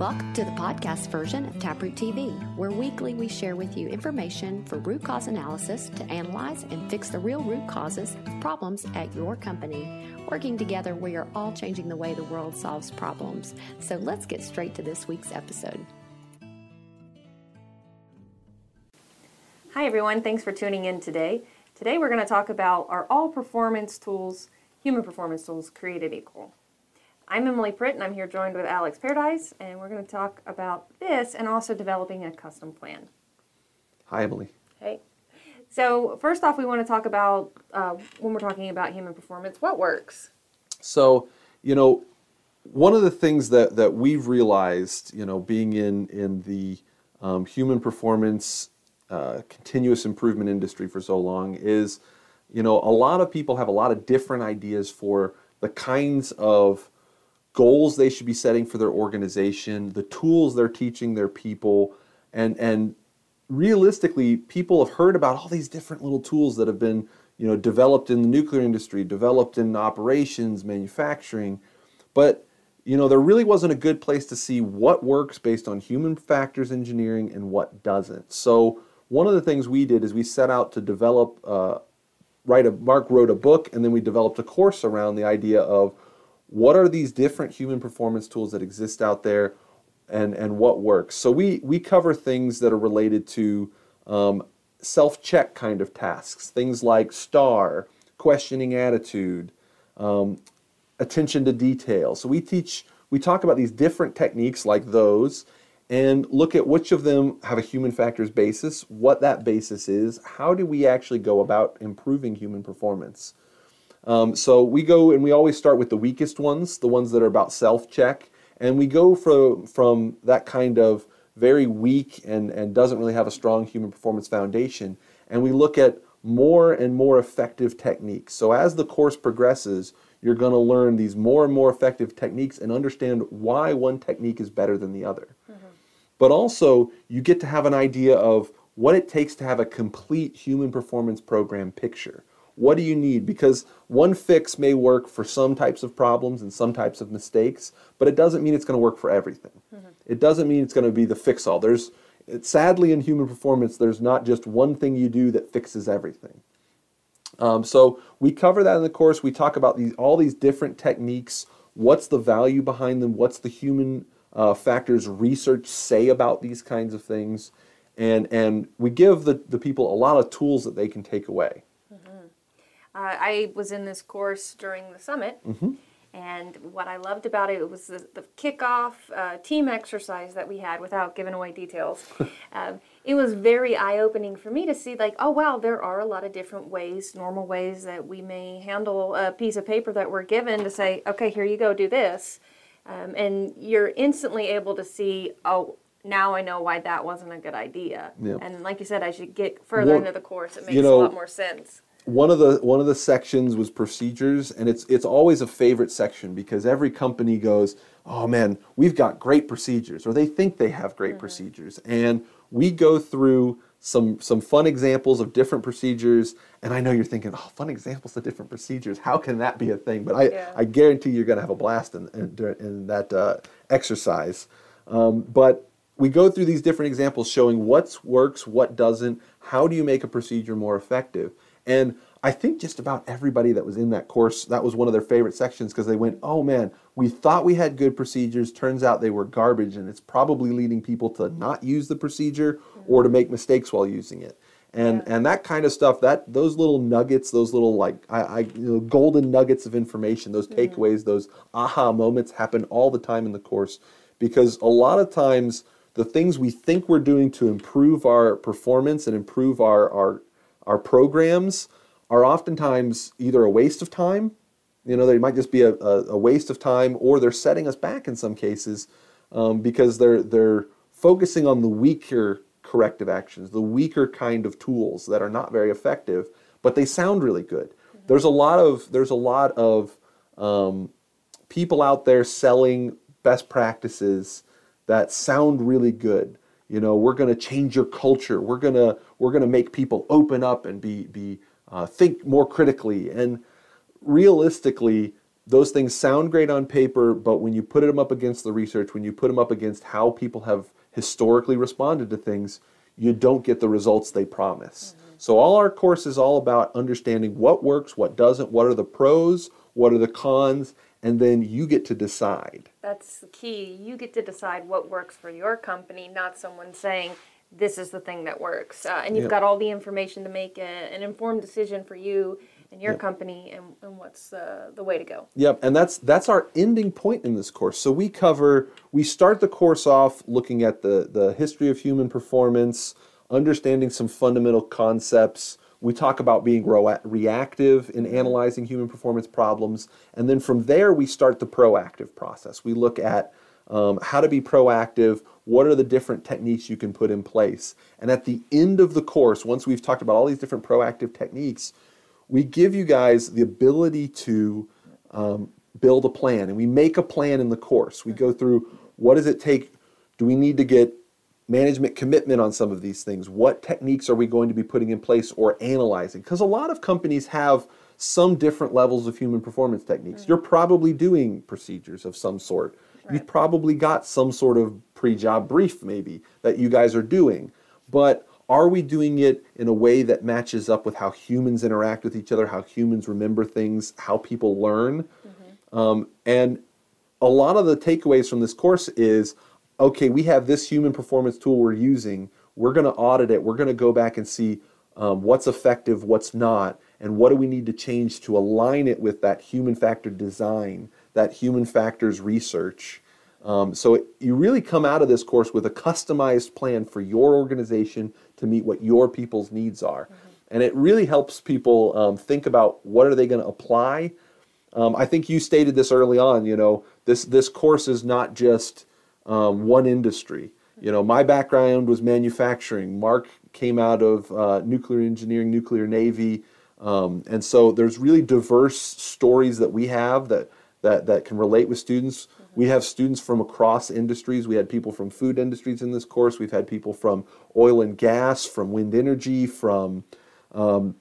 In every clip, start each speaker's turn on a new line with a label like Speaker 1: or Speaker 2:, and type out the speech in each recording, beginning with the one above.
Speaker 1: Welcome to the podcast version of Taproot TV, where weekly we share with you information for root cause analysis to analyze and fix the real root causes of problems at your company. Working together, we are all changing the way the world solves problems. So let's get straight to this week's episode.
Speaker 2: Hi, everyone. Thanks for tuning in today. Today, we're going to talk about are all performance tools, human performance tools, created equal? I'm Emily Pritt, and I'm here joined with Alex Paradies, and we're going to talk about this and also developing a custom plan.
Speaker 3: Hi, Emily.
Speaker 2: Hey. So, first off, we want to talk about uh, when we're talking about human performance, what works?
Speaker 3: So, you know, one of the things that, that we've realized, you know, being in, in the um, human performance uh, continuous improvement industry for so long is, you know, a lot of people have a lot of different ideas for the kinds of goals they should be setting for their organization, the tools they're teaching their people, and and realistically, people have heard about all these different little tools that have been you know developed in the nuclear industry, developed in operations, manufacturing, but you know there really wasn't a good place to see what works based on human factors engineering and what doesn't. So one of the things we did is we set out to develop. Uh, write a Mark wrote a book, and then we developed a course around the idea of what are these different human performance tools that exist out there and, and what works. So we, we cover things that are related to um, self-check kind of tasks, things like STAR, questioning attitude, um, attention to detail. So we teach, we talk about these different techniques like those and look at which of them have a human factors basis, what that basis is, how do we actually go about improving human performance. Um, so we go and we always start with the weakest ones, the ones that are about self-check, and we go from from that kind of very weak and, and doesn't really have a strong human performance foundation, and we look at more and more effective techniques. So as the course progresses, you're going to learn these more and more effective techniques and understand why one technique is better than the other. Mm-hmm. But also, you get to have an idea of what it takes to have a complete human performance program picture. What do you need? Because one fix may work for some types of problems and some types of mistakes, but it doesn't mean it's going to work for everything. Mm-hmm. It doesn't mean it's going to be the fix all. There's it, sadly in human performance, there's not just one thing you do that fixes everything. Um, so we cover that in the course. We talk about these all these different techniques. What's the value behind them? What's the human uh, factors research say about these kinds of things? And and we give the, the people a lot of tools that they can take away.
Speaker 2: Uh, I was in this course during the summit, mm-hmm. and what I loved about it was the, the kickoff uh, team exercise that we had without giving away details. um, it was very eye opening for me to see, like, oh, wow, there are a lot of different ways, normal ways that we may handle a piece of paper that we're given to say, okay, here you go, do this. Um, and you're instantly able to see, oh, now I know why that wasn't a good idea. Yep. And like you said, as you get further well, into the course, it makes you know, a lot more sense
Speaker 3: one of the one of the sections was procedures and it's it's always a favorite section because every company goes oh man we've got great procedures or they think they have great mm-hmm. procedures. And we go through some some fun examples of different procedures and i know you're thinking oh fun examples of different procedures. How can that be a thing? But i, yeah. I guarantee you're going to have a blast in, in, in that uh, exercise. Um, but we go through these different examples showing what works what doesn't how do you make a procedure more effective and I think just about everybody that was in that course, that was one of their favorite sections because they went, oh man, we thought we had good procedures. Turns out they were garbage, and it's probably leading people to not use the procedure or to make mistakes while using it. And, yeah. and that kind of stuff that those little nuggets those little like I, I you know, golden nuggets of information those mm-hmm. takeaways those aha moments happen all the time in the course because a lot of times the things we think we're doing to improve our performance and improve our, our our programs are oftentimes either a waste of time, you know, they might just be a, a, waste of time, or they're setting us back in some cases um, because they're they're focusing on the weaker corrective actions, the weaker kind of tools that are not very effective, but they sound really good. Mm-hmm. There's a lot of there's a lot of um, people out there selling best practices that sound really good you know we're going to change your culture we're going to we're going to make people open up and be be uh, think more critically and realistically those things sound great on paper, but when you put them up against the research, when you put them up against how people have historically responded to things, you don't get the results they promise. Mm-hmm. So all our course is all about understanding what works, what doesn't, what are the pros, what are the cons, and then you get to decide.
Speaker 2: That's the key. You get to decide what works for your company, not someone saying this is the thing that works. Uh, and you've yep. got all the information to make a, an informed decision for you and your yep. company and, and what's uh, the way to go.
Speaker 3: Yep, and that's that's our ending point in this course. So we cover we start the course off looking at the the history of human performance, understanding some fundamental concepts. We talk about being reactive in mm-hmm. analyzing human performance problems, and then from there we start the proactive process. We look at um, how to be proactive, what are the different techniques you can put in place. And at the end of the course, once we've talked about all these different proactive techniques, we give you guys the ability to um, build a plan. And we make a plan in the course. We go through what does it take? Do we need to get management commitment on some of these things? What techniques are we going to be putting in place or analyzing? Because a lot of companies have some different levels of human performance techniques. Mm. You're probably doing procedures of some sort. Right. You've probably got some sort of pre-job brief maybe that you guys are doing. But are we doing it in a way that matches up with how humans interact with each other, how humans remember things, how people learn? Mm-hmm. Um, and a lot of the takeaways from this course is okay, we have this human performance tool we're using. We're going to audit it. We're going to go back and see um, what's effective, what's not, and what do we need to change to align it with that human factor design, that human factors research. Um, so it, you really come out of this course with a customized plan for your organization to meet what your people's needs are. Mm-hmm. And it really helps people um, think about what are they going to apply. Um, I think you stated this early on. You know, this this course is not just um, one industry. You know, my background was manufacturing. Mark came out of uh, nuclear engineering, nuclear navy, um, and so there's really diverse stories that we have that that that can relate with students. Mm-hmm. We have students from across industries. We had people from food industries in this course. We've had people from oil and gas, from wind energy, from um,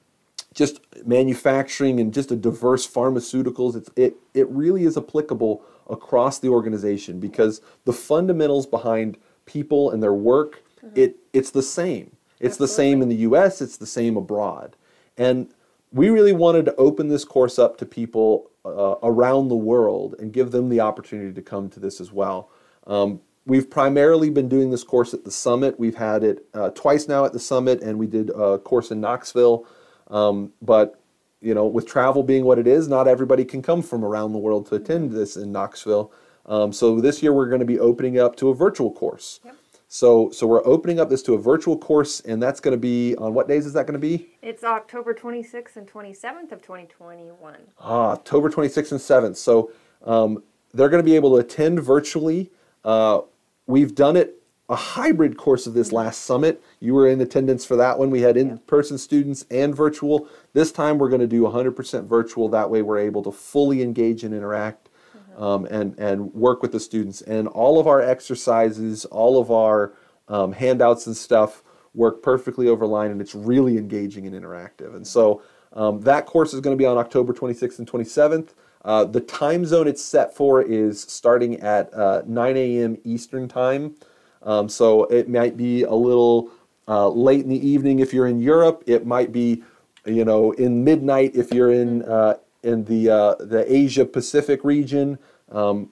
Speaker 3: just manufacturing, and just a diverse pharmaceuticals. It's, it it really is applicable across the organization because the fundamentals behind people and their work mm-hmm. it it's the same. It's Absolutely. the same in the U.S. It's the same abroad, and we really wanted to open this course up to people uh, around the world and give them the opportunity to come to this as well. Um, we've primarily been doing this course at the summit. We've had it uh, twice now at the summit, and we did a course in Knoxville. Um, but you know, with travel being what it is, not everybody can come from around the world to attend this in Knoxville. Um, so this year we're going to be opening up to a virtual course. Yep. So, so we're opening up this to a virtual course, and that's going to be on what days is that going to be?
Speaker 2: It's October 26th and 27th of 2021.
Speaker 3: Ah, October 26th and 7th. So um, they're going to be able to attend virtually. Uh, we've done it a hybrid course of this mm-hmm. last summit. You were in attendance for that one. We had in-person students and virtual. This time we're going to do 100% virtual. That way we're able to fully engage and interact um, and, and work with the students. And all of our exercises, all of our um, handouts and stuff work perfectly over line, and it's really engaging and interactive. And so um, that course is going to be on October 26th and 27th. Uh, the time zone it's set for is starting at uh, 9 a.m. Eastern Time. Um, so it might be a little uh, late in the evening if you're in Europe. It might be, you know, in midnight if you're in uh, in the uh, the Asia Pacific region. Um,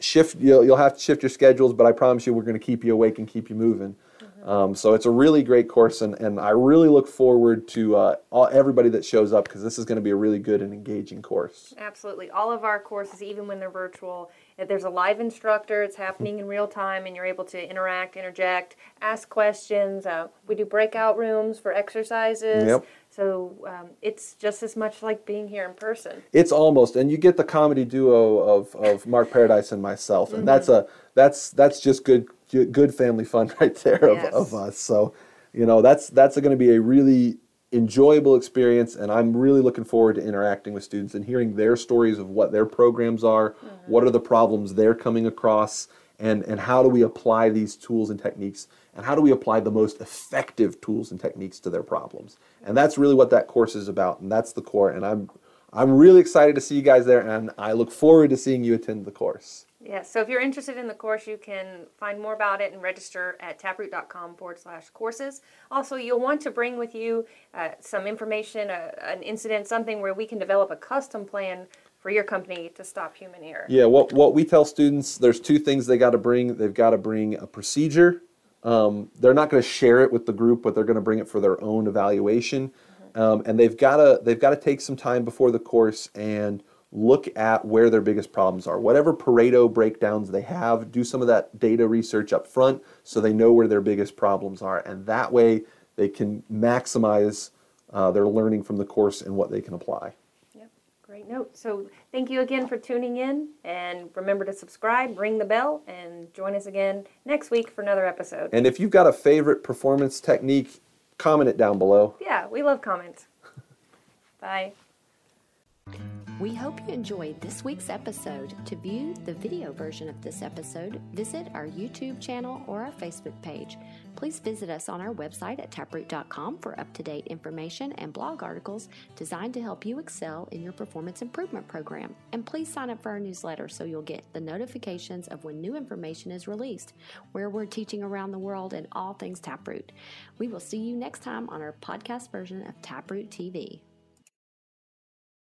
Speaker 3: shift you'll, you'll have to shift your schedules, but I promise you we're going to keep you awake and keep you moving. Mm-hmm. Um, so it's a really great course, and, and I really look forward to uh, all, everybody that shows up because this is going to be a really good and engaging course.
Speaker 2: Absolutely, all of our courses, even when they're virtual, there's a live instructor. It's happening in real time, and you're able to interact, interject, ask questions. Uh, we do breakout rooms for exercises. Yep. So um, it's just as much like being here in person.
Speaker 3: It's almost, and you get the comedy duo of, of Mark Paradies and myself, and mm-hmm. that's a that's that's just good good family fun right there of, yes. of us. So, you know, that's that's going to be a really enjoyable experience, and I'm really looking forward to interacting with students and hearing their stories of what their programs are, mm-hmm. what are the problems they're coming across, and and how do we apply these tools and techniques and how do we apply the most effective tools and techniques to their problems and that's really what that course is about and that's the core and i'm I'm really excited to see you guys there, and I look forward to seeing you attend the course.
Speaker 2: Yeah, so if you're interested in the course, you can find more about it and register at taproot.com forward slash courses. Also, you'll want to bring with you uh, some information, uh, an incident, something where we can develop a custom plan for your company to stop human error.
Speaker 3: Yeah, what, what we tell students, there's two things they got to bring. They've got to bring a procedure. Um, they're not going to share it with the group, but they're going to bring it for their own evaluation. Um, and they've got to they've got to take some time before the course and look at where their biggest problems are. Whatever Pareto breakdowns they have, do some of that data research up front so they know where their biggest problems are, and that way they can maximize uh, their learning from the course and what they can apply.
Speaker 2: Yep, great note. So thank you again for tuning in, and remember to subscribe, ring the bell, and join us again next week for another episode.
Speaker 3: And if you've got a favorite performance technique, comment it down below.
Speaker 2: Yeah, we love comments. Bye.
Speaker 1: We hope you enjoyed this week's episode. To view the video version of this episode, visit our YouTube channel or our Facebook page. Please visit us on our website at taproot.com for up to date information and blog articles designed to help you excel in your performance improvement program. And please sign up for our newsletter so you'll get the notifications of when new information is released, where we're teaching around the world and all things Taproot. We will see you next time on our podcast version of Taproot TV.